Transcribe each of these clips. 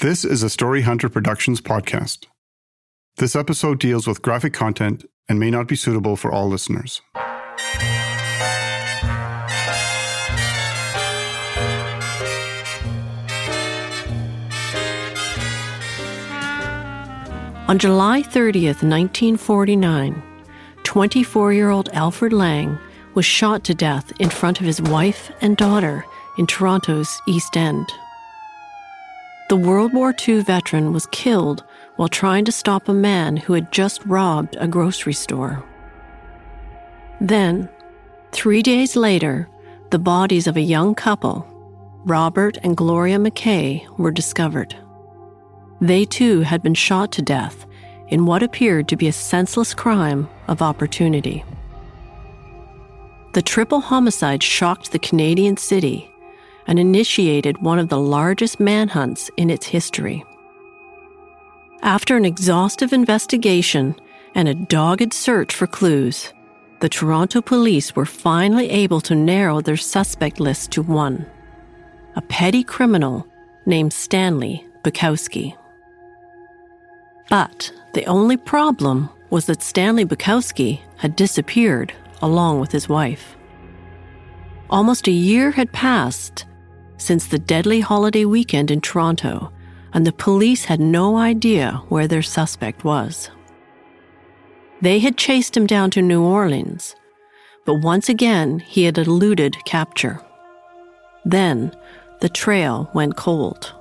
This is a Story Hunter Productions podcast. This episode deals with graphic content and may not be suitable for all listeners. On July 30th, 1949, 24 year old Alfred Lang was shot to death in front of his wife and daughter in Toronto's East End. The World War II veteran was killed while trying to stop a man who had just robbed a grocery store. Then, three days later, the bodies of a young couple, Robert and Gloria McKay, were discovered. They too had been shot to death in what appeared to be a senseless crime of opportunity. The triple homicide shocked the Canadian city and initiated one of the largest manhunts in its history. After an exhaustive investigation and a dogged search for clues, the Toronto police were finally able to narrow their suspect list to one a petty criminal named Stanley Bukowski. But the only problem was that Stanley Bukowski had disappeared along with his wife. Almost a year had passed since the deadly holiday weekend in Toronto, and the police had no idea where their suspect was. They had chased him down to New Orleans, but once again he had eluded capture. Then the trail went cold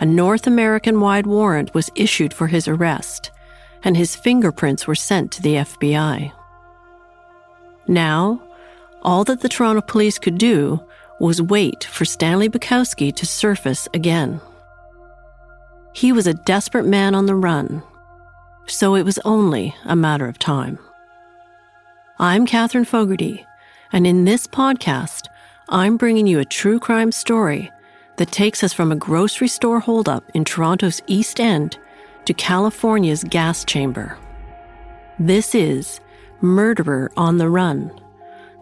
a North American wide warrant was issued for his arrest, and his fingerprints were sent to the FBI. Now, all that the Toronto police could do was wait for Stanley Bukowski to surface again. He was a desperate man on the run, so it was only a matter of time. I'm Catherine Fogarty, and in this podcast, I'm bringing you a true crime story that takes us from a grocery store holdup in Toronto's East End to California's gas chamber. This is Murderer on the Run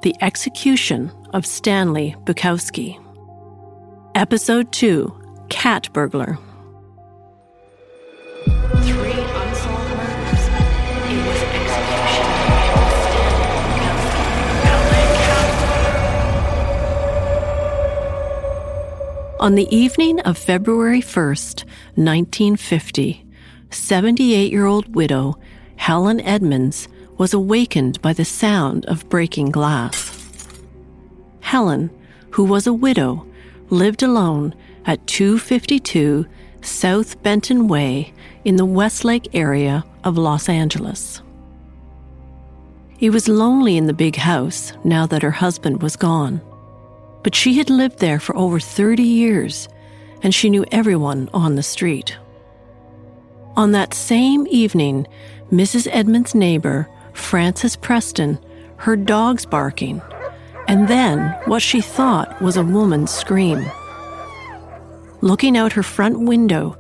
The Execution of Stanley Bukowski. Episode 2 Cat Burglar. On the evening of February 1st, 1950, 78 year old widow Helen Edmonds was awakened by the sound of breaking glass. Helen, who was a widow, lived alone at 252 South Benton Way in the Westlake area of Los Angeles. It was lonely in the big house now that her husband was gone but she had lived there for over 30 years and she knew everyone on the street. On that same evening, Mrs. Edmonds' neighbor, Frances Preston, heard dogs barking, and then what she thought was a woman's scream. Looking out her front window,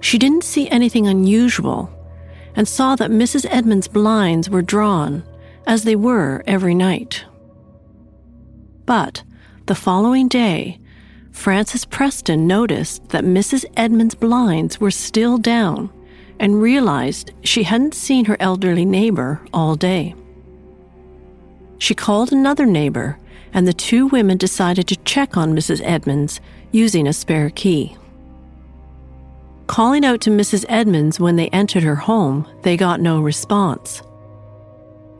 she didn't see anything unusual and saw that Mrs. Edmonds' blinds were drawn, as they were every night. But the following day, Frances Preston noticed that Mrs. Edmonds' blinds were still down and realized she hadn't seen her elderly neighbor all day. She called another neighbor and the two women decided to check on Mrs. Edmonds using a spare key. Calling out to Mrs. Edmonds when they entered her home, they got no response.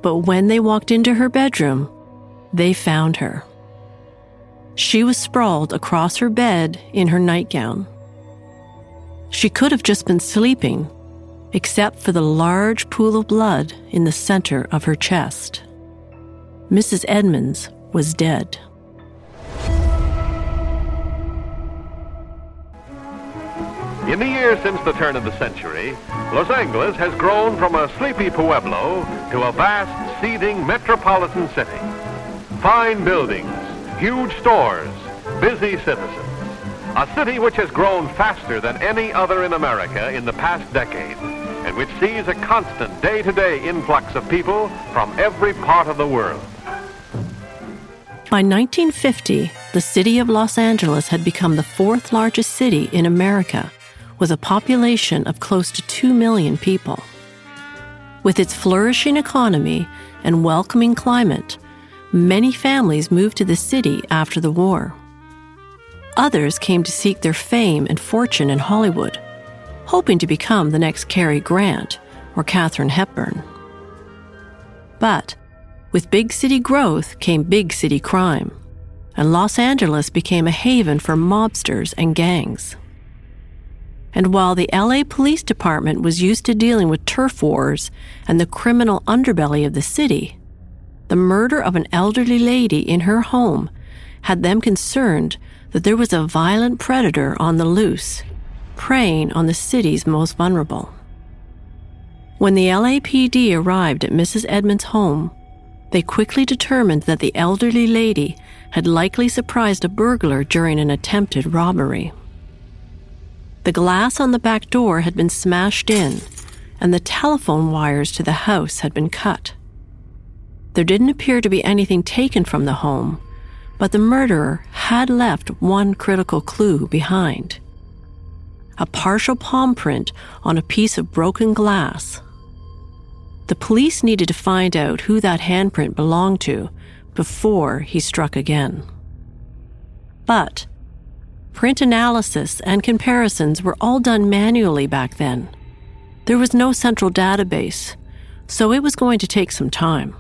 But when they walked into her bedroom, they found her. She was sprawled across her bed in her nightgown. She could have just been sleeping, except for the large pool of blood in the center of her chest. Mrs. Edmonds was dead. In the years since the turn of the century, Los Angeles has grown from a sleepy pueblo to a vast, seething metropolitan city. Fine buildings, huge stores, busy citizens. A city which has grown faster than any other in America in the past decade and which sees a constant day-to-day influx of people from every part of the world. By 1950, the city of Los Angeles had become the fourth largest city in America with a population of close to 2 million people. With its flourishing economy and welcoming climate, many families moved to the city after the war. Others came to seek their fame and fortune in Hollywood, hoping to become the next Cary Grant or Katharine Hepburn. But with big city growth came big city crime, and Los Angeles became a haven for mobsters and gangs. And while the LA Police Department was used to dealing with turf wars and the criminal underbelly of the city, the murder of an elderly lady in her home had them concerned that there was a violent predator on the loose, preying on the city's most vulnerable. When the LAPD arrived at Mrs. Edmonds' home, they quickly determined that the elderly lady had likely surprised a burglar during an attempted robbery. The glass on the back door had been smashed in, and the telephone wires to the house had been cut. There didn't appear to be anything taken from the home, but the murderer had left one critical clue behind a partial palm print on a piece of broken glass. The police needed to find out who that handprint belonged to before he struck again. But Print analysis and comparisons were all done manually back then. There was no central database, so it was going to take some time.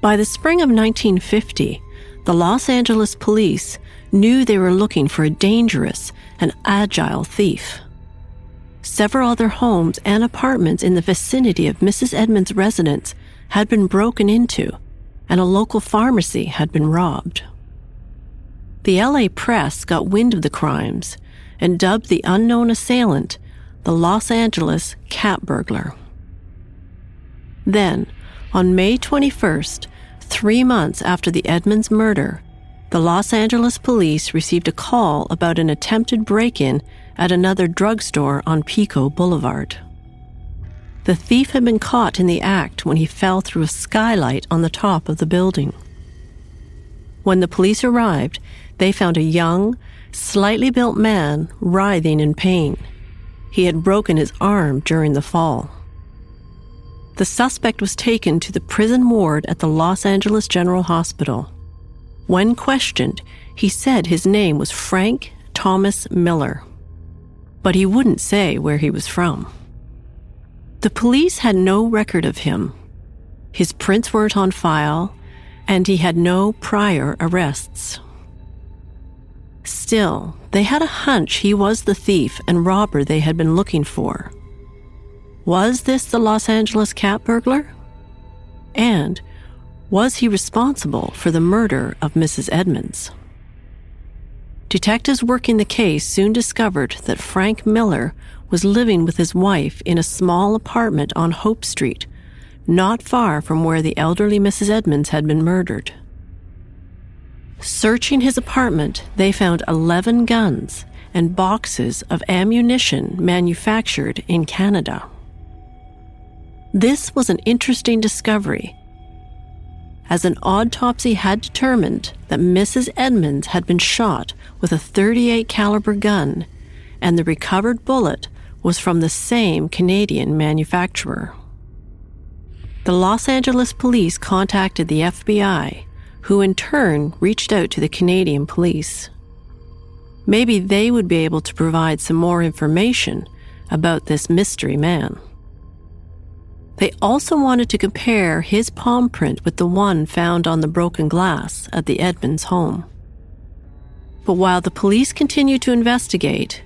By the spring of 1950, the Los Angeles police knew they were looking for a dangerous and agile thief. Several other homes and apartments in the vicinity of Mrs. Edmonds' residence had been broken into, and a local pharmacy had been robbed. The LA press got wind of the crimes and dubbed the unknown assailant the Los Angeles cat burglar. Then, on May 21st, three months after the Edmonds murder, the Los Angeles police received a call about an attempted break in at another drugstore on Pico Boulevard. The thief had been caught in the act when he fell through a skylight on the top of the building. When the police arrived, they found a young, slightly built man writhing in pain. He had broken his arm during the fall. The suspect was taken to the prison ward at the Los Angeles General Hospital. When questioned, he said his name was Frank Thomas Miller, but he wouldn't say where he was from. The police had no record of him. His prints weren't on file, and he had no prior arrests. Still, they had a hunch he was the thief and robber they had been looking for. Was this the Los Angeles cat burglar? And was he responsible for the murder of Mrs. Edmonds? Detectives working the case soon discovered that Frank Miller was living with his wife in a small apartment on Hope Street, not far from where the elderly Mrs. Edmonds had been murdered. Searching his apartment, they found 11 guns and boxes of ammunition manufactured in Canada. This was an interesting discovery, as an autopsy had determined that Mrs. Edmonds had been shot with a 38 caliber gun and the recovered bullet was from the same Canadian manufacturer. The Los Angeles police contacted the FBI who in turn reached out to the Canadian police. Maybe they would be able to provide some more information about this mystery man. They also wanted to compare his palm print with the one found on the broken glass at the Edmonds home. But while the police continued to investigate,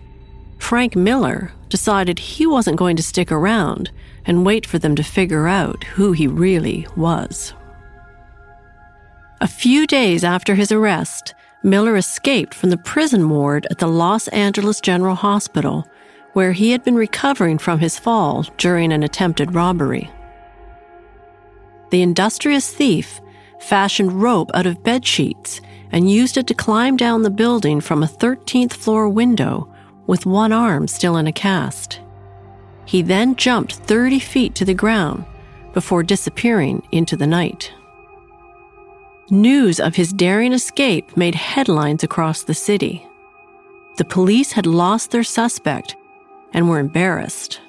Frank Miller decided he wasn't going to stick around and wait for them to figure out who he really was. A few days after his arrest, Miller escaped from the prison ward at the Los Angeles General Hospital, where he had been recovering from his fall during an attempted robbery. The industrious thief fashioned rope out of bed sheets and used it to climb down the building from a 13th floor window with one arm still in a cast. He then jumped 30 feet to the ground before disappearing into the night. News of his daring escape made headlines across the city. The police had lost their suspect and were embarrassed.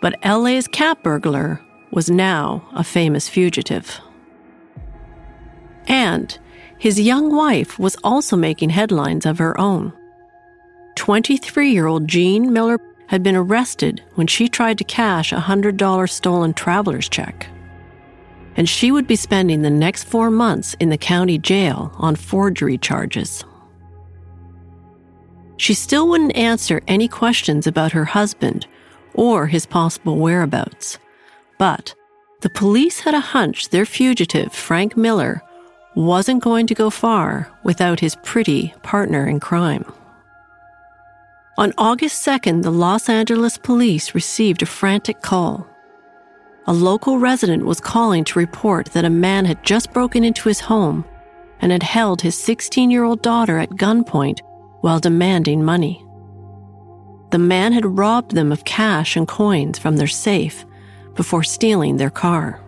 But LA's cat burglar was now a famous fugitive. And his young wife was also making headlines of her own. 23 year old Jean Miller had been arrested when she tried to cash a $100 stolen traveler's check. And she would be spending the next four months in the county jail on forgery charges. She still wouldn't answer any questions about her husband or his possible whereabouts. But the police had a hunch their fugitive, Frank Miller, wasn't going to go far without his pretty partner in crime. On August 2nd, the Los Angeles police received a frantic call. A local resident was calling to report that a man had just broken into his home and had held his 16 year old daughter at gunpoint while demanding money. The man had robbed them of cash and coins from their safe before stealing their car.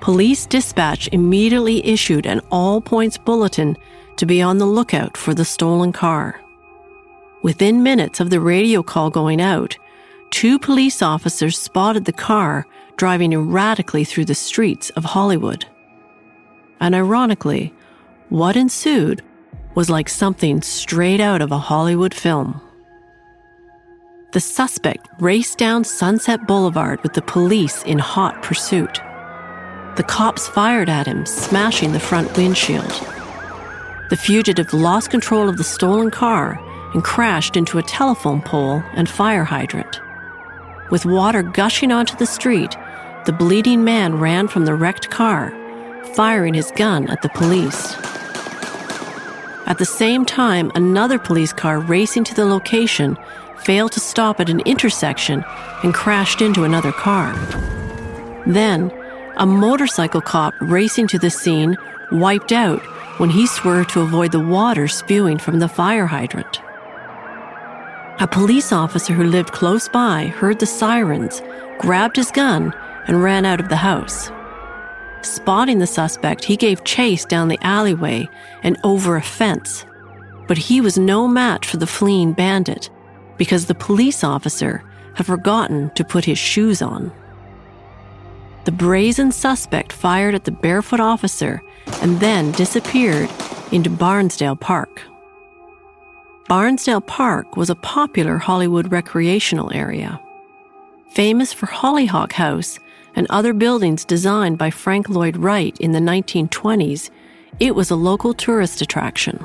Police dispatch immediately issued an all points bulletin to be on the lookout for the stolen car. Within minutes of the radio call going out, two police officers spotted the car driving erratically through the streets of Hollywood. And ironically, what ensued was like something straight out of a Hollywood film. The suspect raced down Sunset Boulevard with the police in hot pursuit. The cops fired at him, smashing the front windshield. The fugitive lost control of the stolen car and crashed into a telephone pole and fire hydrant. With water gushing onto the street, the bleeding man ran from the wrecked car, firing his gun at the police. At the same time, another police car racing to the location failed to stop at an intersection and crashed into another car. Then, a motorcycle cop racing to the scene wiped out when he swerved to avoid the water spewing from the fire hydrant. A police officer who lived close by heard the sirens, grabbed his gun, and ran out of the house. Spotting the suspect, he gave chase down the alleyway and over a fence. But he was no match for the fleeing bandit because the police officer had forgotten to put his shoes on. The brazen suspect fired at the barefoot officer and then disappeared into Barnsdall Park. Barnsdall Park was a popular Hollywood recreational area. Famous for Hollyhock House and other buildings designed by Frank Lloyd Wright in the 1920s, it was a local tourist attraction.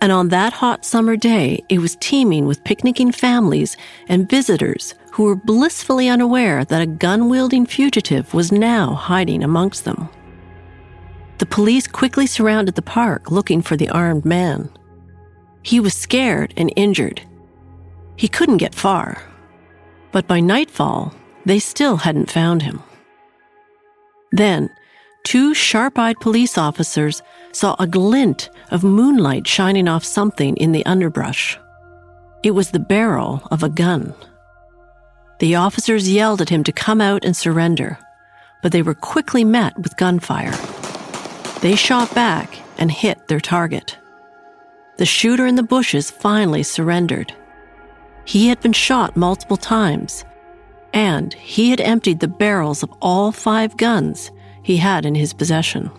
And on that hot summer day, it was teeming with picnicking families and visitors who were blissfully unaware that a gun wielding fugitive was now hiding amongst them. The police quickly surrounded the park looking for the armed man. He was scared and injured. He couldn't get far. But by nightfall, they still hadn't found him. Then, two sharp eyed police officers saw a glint of moonlight shining off something in the underbrush. It was the barrel of a gun. The officers yelled at him to come out and surrender, but they were quickly met with gunfire. They shot back and hit their target the shooter in the bushes finally surrendered. He had been shot multiple times, and he had emptied the barrels of all five guns he had in his possession.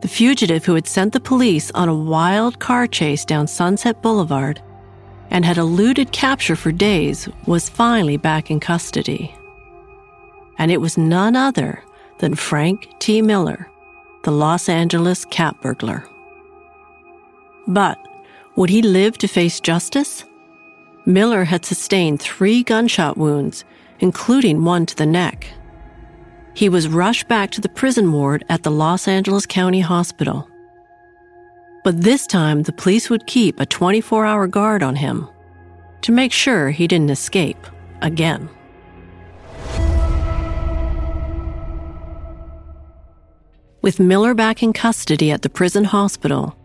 The fugitive who had sent the police on a wild car chase down Sunset Boulevard and had eluded capture for days was finally back in custody. And it was none other than Frank T. Miller, the Los Angeles cat burglar. But would he live to face justice? Miller had sustained three gunshot wounds, including one to the neck. He was rushed back to the prison ward at the Los Angeles County Hospital. But this time, the police would keep a 24 hour guard on him to make sure he didn't escape again. With Miller back in custody at the prison hospital,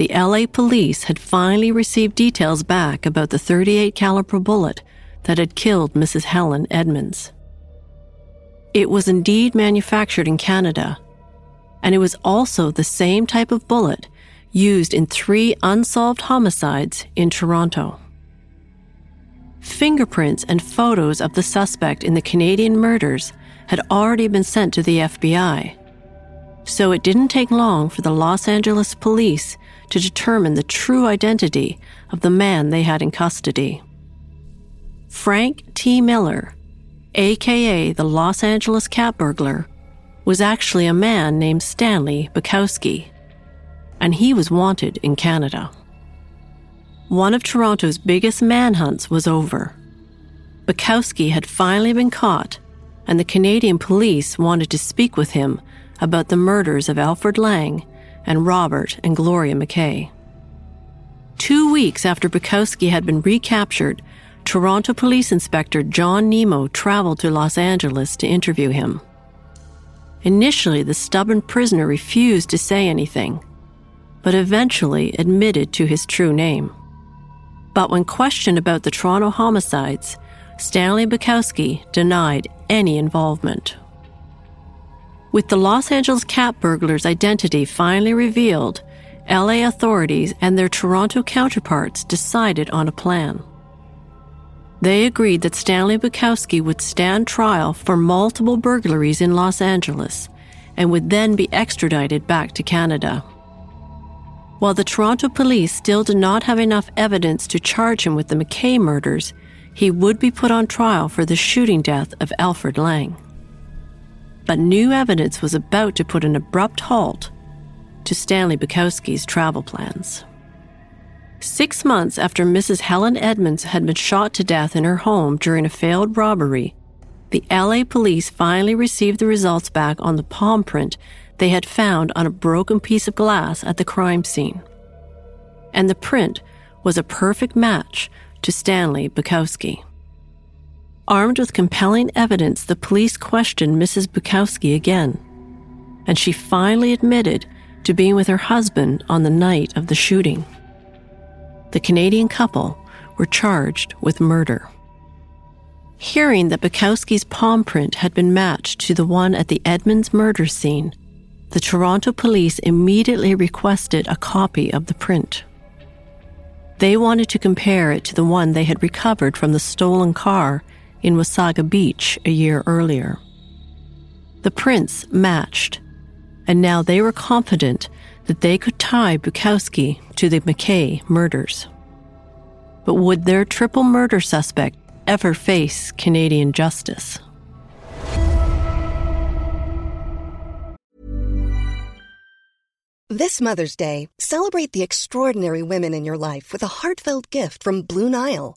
the LA police had finally received details back about the 38 caliber bullet that had killed Mrs. Helen Edmonds. It was indeed manufactured in Canada, and it was also the same type of bullet used in three unsolved homicides in Toronto. Fingerprints and photos of the suspect in the Canadian murders had already been sent to the FBI, so it didn't take long for the Los Angeles police to determine the true identity of the man they had in custody. Frank T. Miller, aka the Los Angeles cat burglar, was actually a man named Stanley Bukowski, and he was wanted in Canada. One of Toronto's biggest manhunts was over. Bukowski had finally been caught, and the Canadian police wanted to speak with him about the murders of Alfred Lang and Robert and Gloria McKay. Two weeks after Bukowski had been recaptured, Toronto Police Inspector John Nemo traveled to Los Angeles to interview him. Initially, the stubborn prisoner refused to say anything, but eventually admitted to his true name. But when questioned about the Toronto homicides, Stanley Bukowski denied any involvement. With the Los Angeles cat burglar's identity finally revealed, LA authorities and their Toronto counterparts decided on a plan. They agreed that Stanley Bukowski would stand trial for multiple burglaries in Los Angeles and would then be extradited back to Canada. While the Toronto police still did not have enough evidence to charge him with the McKay murders, he would be put on trial for the shooting death of Alfred Lang but new evidence was about to put an abrupt halt to Stanley Bukowski's travel plans. Six months after Mrs. Helen Edmonds had been shot to death in her home during a failed robbery, the LA police finally received the results back on the palm print they had found on a broken piece of glass at the crime scene. And the print was a perfect match to Stanley Bukowski. Armed with compelling evidence, the police questioned Mrs. Bukowski again, and she finally admitted to being with her husband on the night of the shooting. The Canadian couple were charged with murder. Hearing that Bukowski's palm print had been matched to the one at the Edmonds murder scene, the Toronto police immediately requested a copy of the print. They wanted to compare it to the one they had recovered from the stolen car in Wasaga Beach a year earlier. The prints matched, and now they were confident that they could tie Bukowski to the McKay murders. But would their triple murder suspect ever face Canadian justice? This Mother's Day, celebrate the extraordinary women in your life with a heartfelt gift from Blue Nile.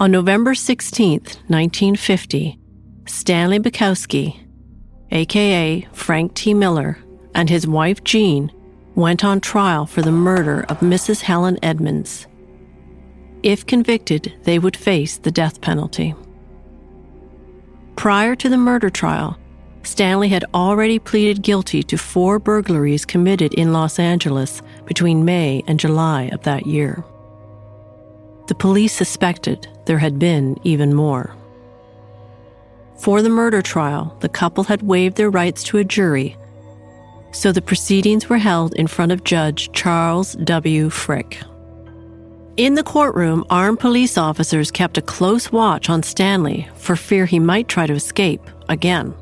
On November 16, 1950, Stanley Bukowski, aka Frank T. Miller, and his wife Jean went on trial for the murder of Mrs. Helen Edmonds. If convicted, they would face the death penalty. Prior to the murder trial, Stanley had already pleaded guilty to four burglaries committed in Los Angeles between May and July of that year. The police suspected there had been even more. For the murder trial, the couple had waived their rights to a jury, so the proceedings were held in front of Judge Charles W. Frick. In the courtroom, armed police officers kept a close watch on Stanley for fear he might try to escape again.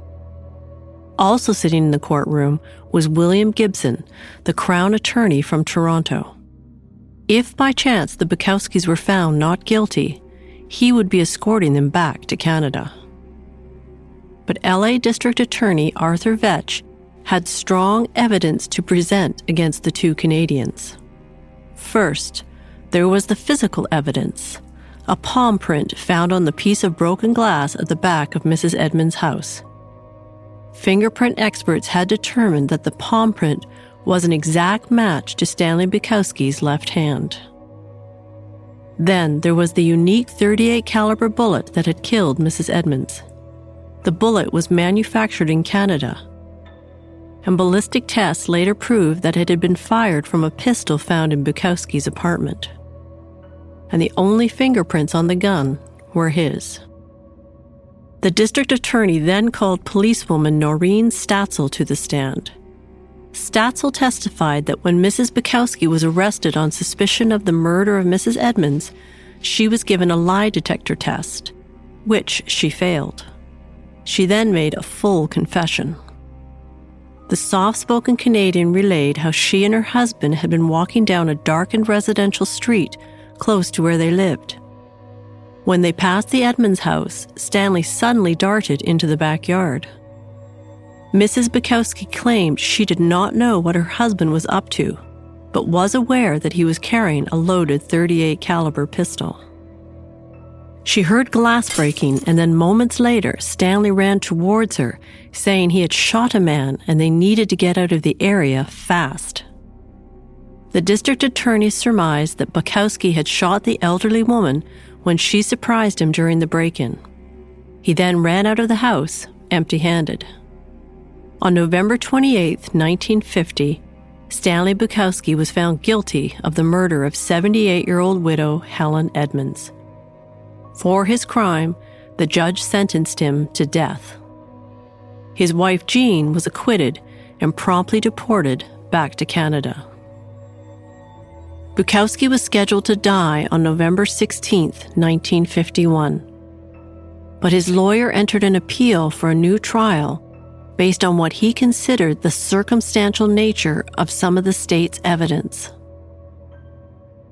Also sitting in the courtroom was William Gibson, the Crown Attorney from Toronto. If by chance the Bukowskis were found not guilty, he would be escorting them back to Canada. But LA District Attorney Arthur Vetch had strong evidence to present against the two Canadians. First, there was the physical evidence a palm print found on the piece of broken glass at the back of Mrs. Edmonds' house. Fingerprint experts had determined that the palm print was an exact match to Stanley Bukowski's left hand. Then there was the unique 38 caliber bullet that had killed Mrs. Edmonds. The bullet was manufactured in Canada, and ballistic tests later proved that it had been fired from a pistol found in Bukowski's apartment. And the only fingerprints on the gun were his. The district attorney then called policewoman Noreen Statzel to the stand. Statzel testified that when Mrs. Bukowski was arrested on suspicion of the murder of Mrs. Edmonds, she was given a lie detector test, which she failed. She then made a full confession. The soft spoken Canadian relayed how she and her husband had been walking down a darkened residential street close to where they lived. When they passed the Edmonds house, Stanley suddenly darted into the backyard. Mrs. Bukowski claimed she did not know what her husband was up to, but was aware that he was carrying a loaded 38 caliber pistol. She heard glass breaking, and then moments later, Stanley ran towards her, saying he had shot a man and they needed to get out of the area fast. The district attorney surmised that Bukowski had shot the elderly woman when she surprised him during the break in. He then ran out of the house empty handed. On November 28, 1950, Stanley Bukowski was found guilty of the murder of 78 year old widow Helen Edmonds. For his crime, the judge sentenced him to death. His wife Jean was acquitted and promptly deported back to Canada. Bukowski was scheduled to die on November 16, 1951. But his lawyer entered an appeal for a new trial, based on what he considered the circumstantial nature of some of the state's evidence.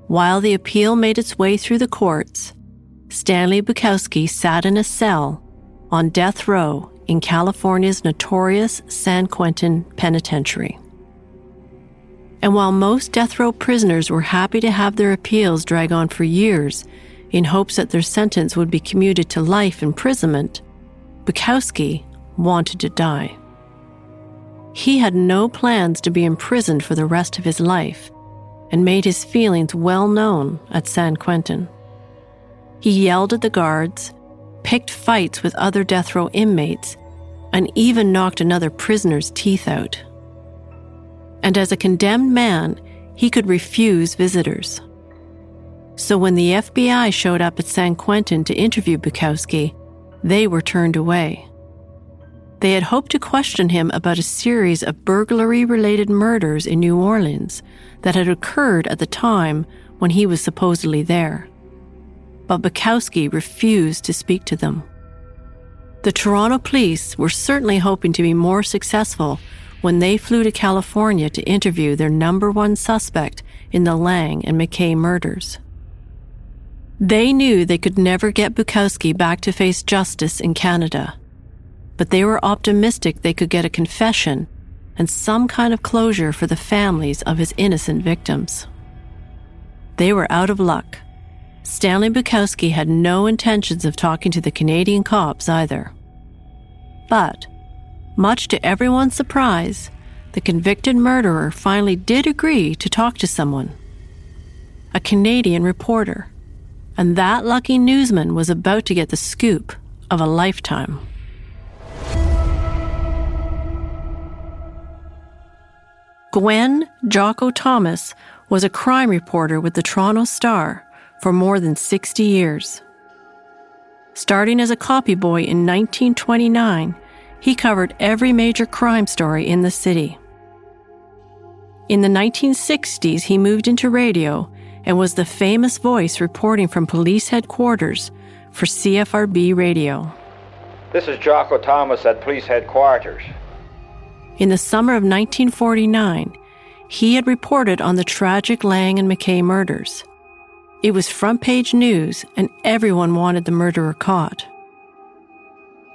While the appeal made its way through the courts, Stanley Bukowski sat in a cell on death row in California's notorious San Quentin Penitentiary. And while most death row prisoners were happy to have their appeals drag on for years in hopes that their sentence would be commuted to life imprisonment, Bukowski wanted to die. He had no plans to be imprisoned for the rest of his life and made his feelings well known at San Quentin. He yelled at the guards, picked fights with other death row inmates, and even knocked another prisoner's teeth out. And as a condemned man, he could refuse visitors. So when the FBI showed up at San Quentin to interview Bukowski, they were turned away. They had hoped to question him about a series of burglary related murders in New Orleans that had occurred at the time when he was supposedly there. But Bukowski refused to speak to them. The Toronto police were certainly hoping to be more successful when they flew to California to interview their number one suspect in the Lang and McKay murders. They knew they could never get Bukowski back to face justice in Canada, but they were optimistic they could get a confession and some kind of closure for the families of his innocent victims. They were out of luck. Stanley Bukowski had no intentions of talking to the Canadian cops either. But, much to everyone's surprise, the convicted murderer finally did agree to talk to someone a Canadian reporter. And that lucky newsman was about to get the scoop of a lifetime. Gwyn Jocko Thomas was a crime reporter with the Toronto Star for more than 60 years. Starting as a copy boy in 1929, he covered every major crime story in the city. In the 1960s, he moved into radio and was the famous voice reporting from police headquarters for CFRB radio. This is Jocko Thomas at police headquarters. In the summer of 1949, he had reported on the tragic Lang and McKay murders. It was front page news, and everyone wanted the murderer caught.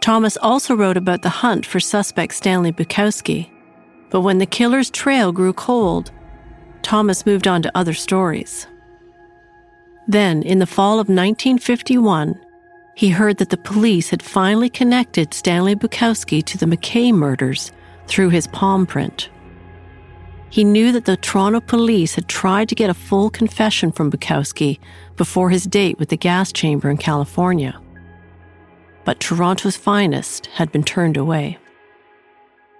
Thomas also wrote about the hunt for suspect Stanley Bukowski, but when the killer's trail grew cold, Thomas moved on to other stories. Then, in the fall of 1951, he heard that the police had finally connected Stanley Bukowski to the McKay murders through his palm print. He knew that the Toronto police had tried to get a full confession from Bukowski before his date with the gas chamber in California. But Toronto's finest had been turned away.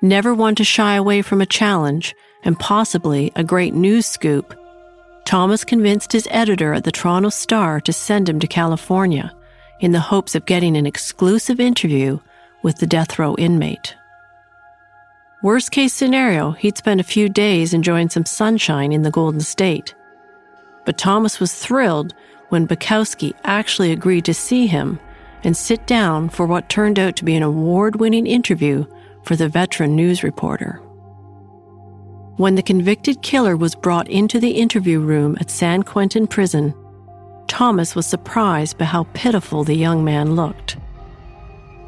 Never one to shy away from a challenge and possibly a great news scoop, Thomas convinced his editor at the Toronto Star to send him to California in the hopes of getting an exclusive interview with the death row inmate. Worst case scenario, he'd spend a few days enjoying some sunshine in the Golden State. But Thomas was thrilled when Bukowski actually agreed to see him and sit down for what turned out to be an award winning interview for the veteran news reporter. When the convicted killer was brought into the interview room at San Quentin Prison, Thomas was surprised by how pitiful the young man looked.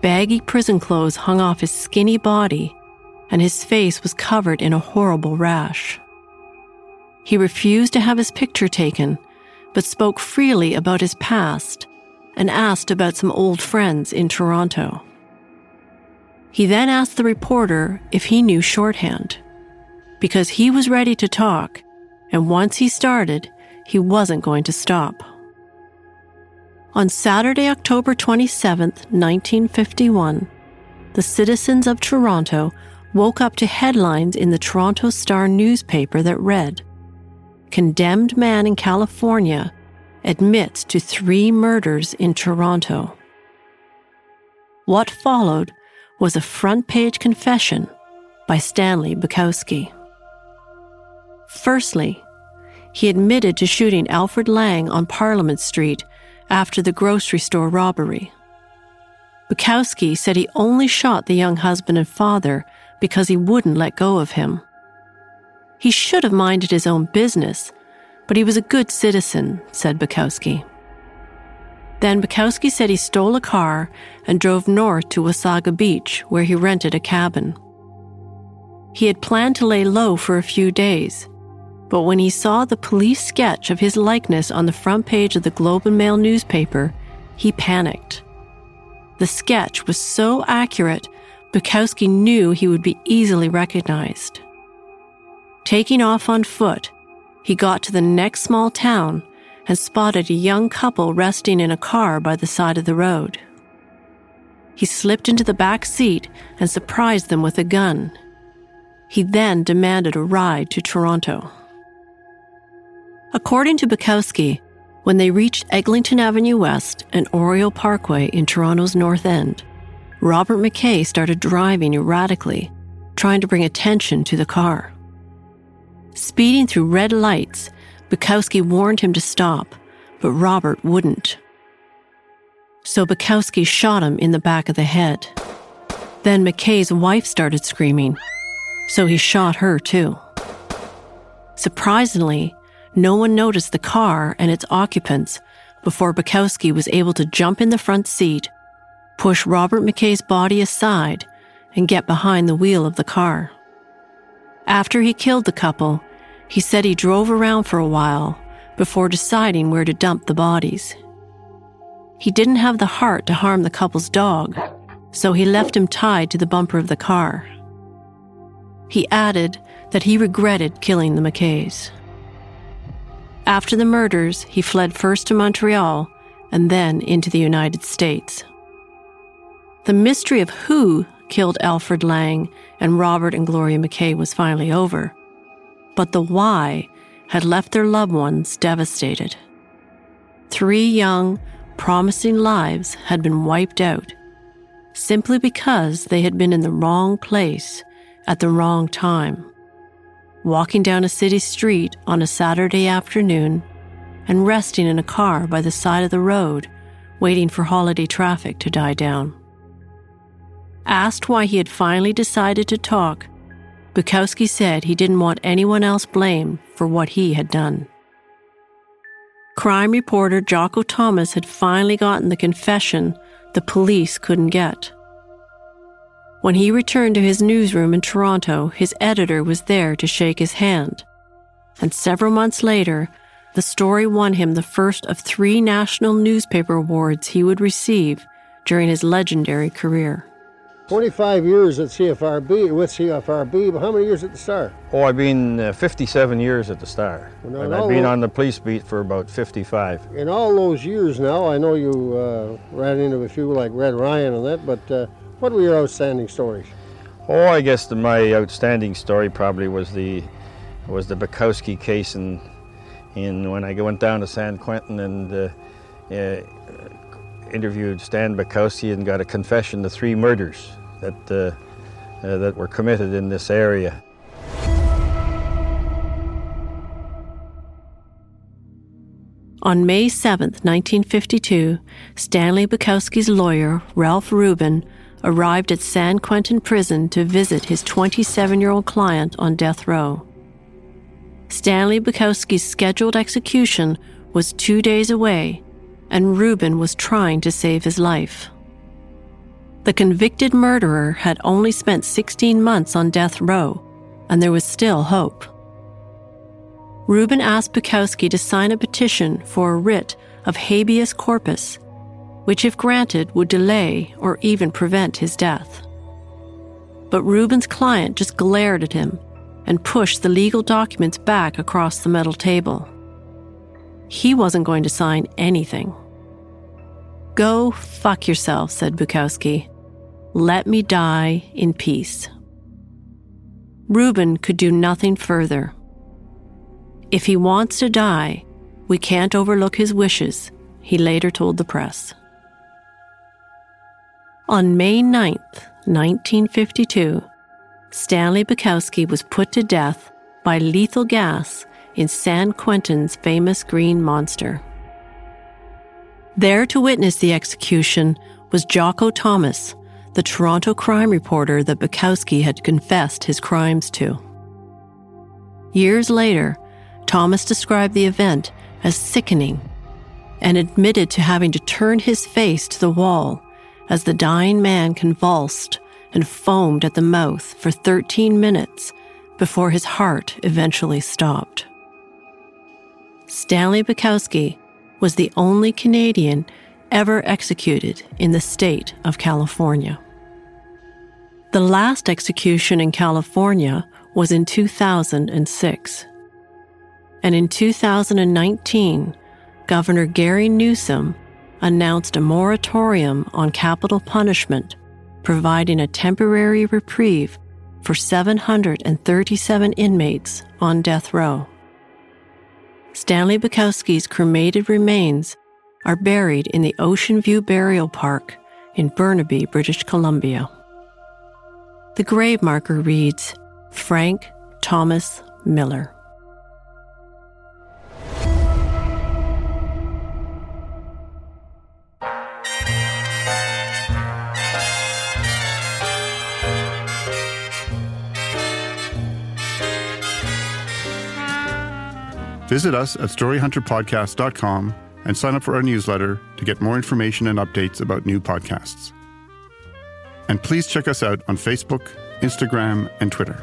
Baggy prison clothes hung off his skinny body and his face was covered in a horrible rash. He refused to have his picture taken, but spoke freely about his past and asked about some old friends in Toronto. He then asked the reporter if he knew shorthand, because he was ready to talk, and once he started, he wasn't going to stop. On Saturday, October 27, 1951, the citizens of Toronto woke up to headlines in the Toronto Star newspaper that read Condemned man in California admits to three murders in Toronto. What followed was a front page confession by Stanley Bukowski. Firstly, he admitted to shooting Alfred Lang on Parliament Street after the grocery store robbery. Bukowski said he only shot the young husband and father because he wouldn't let go of him. He should have minded his own business, but he was a good citizen, said Bukowski. Then Bukowski said he stole a car and drove north to Wasaga Beach, where he rented a cabin. He had planned to lay low for a few days, but when he saw the police sketch of his likeness on the front page of the Globe and Mail newspaper, he panicked. The sketch was so accurate, Bukowski knew he would be easily recognized. Taking off on foot, he got to the next small town and spotted a young couple resting in a car by the side of the road. He slipped into the back seat and surprised them with a gun. He then demanded a ride to Toronto. According to Bukowski, when they reached Eglinton Avenue West and Oriole Parkway in Toronto's North End, Robert McKay started driving erratically, trying to bring attention to the car. Speeding through red lights, Bukowski warned him to stop, but Robert wouldn't. So Bukowski shot him in the back of the head. Then McKay's wife started screaming, so he shot her too. Surprisingly, no one noticed the car and its occupants before Bukowski was able to jump in the front seat, push Robert McKay's body aside, and get behind the wheel of the car. After he killed the couple, he said he drove around for a while before deciding where to dump the bodies. He didn't have the heart to harm the couple's dog, so he left him tied to the bumper of the car. He added that he regretted killing the McKays. After the murders, he fled first to Montreal and then into the United States. The mystery of who killed Alfred Lang and Robert and Gloria McKay was finally over, but the why had left their loved ones devastated. Three young, promising lives had been wiped out simply because they had been in the wrong place at the wrong time walking down a city street on a Saturday afternoon, and resting in a car by the side of the road, waiting for holiday traffic to die down. Asked why he had finally decided to talk, Bukowski said he didn't want anyone else blamed for what he had done. Crime reporter Jocko Thomas had finally gotten the confession the police couldn't get. When he returned to his newsroom in Toronto, his editor was there to shake his hand. And several months later, the story won him the first of three national newspaper awards he would receive during his legendary career. 25 years at CFRB, with CFRB, but how many years at the Star? Oh, I've been uh, 57 years at the Star. Well, and I've been on the police beat for about 55. In all those years now, I know you uh, ran into a few like Red Ryan and that, but uh, what were your outstanding stories? Oh, I guess the, my outstanding story probably was the was the Bukowski case, and in, in when I went down to San Quentin and uh, uh, interviewed Stan Bukowski and got a confession to three murders that uh, uh that were committed in this area. On May 7, 1952, Stanley Bukowski's lawyer, Ralph Rubin, arrived at San Quentin prison to visit his 27 year old client on death row. Stanley Bukowski's scheduled execution was two days away, and Rubin was trying to save his life. The convicted murderer had only spent 16 months on death row, and there was still hope. Rubin asked Bukowski to sign a petition for a writ of habeas corpus which, if granted, would delay or even prevent his death. But Rubin's client just glared at him and pushed the legal documents back across the metal table. He wasn't going to sign anything. Go fuck yourself, said Bukowski. Let me die in peace. Rubin could do nothing further. If he wants to die, we can't overlook his wishes, he later told the press. On May 9, 1952, Stanley Bukowski was put to death by lethal gas in San Quentin's famous Green Monster. There to witness the execution was Jocko Thomas, the Toronto crime reporter that Bukowski had confessed his crimes to. Years later, Thomas described the event as sickening and admitted to having to turn his face to the wall as the dying man convulsed and foamed at the mouth for 13 minutes before his heart eventually stopped. Stanley Bukowski was the only Canadian ever executed in the state of California. The last execution in California was in 2006. And in 2019, Governor Gavin Newsom announced a moratorium on capital punishment, providing a temporary reprieve for 737 inmates on death row. Stanley Bukowski's cremated remains are buried in the Ocean View Burial Park in Burnaby, British Columbia. The grave marker reads Frank Thomas Miller. Visit us at storyhunterpodcast.com and sign up for our newsletter to get more information and updates about new podcasts. And please check us out on Facebook, Instagram, and Twitter.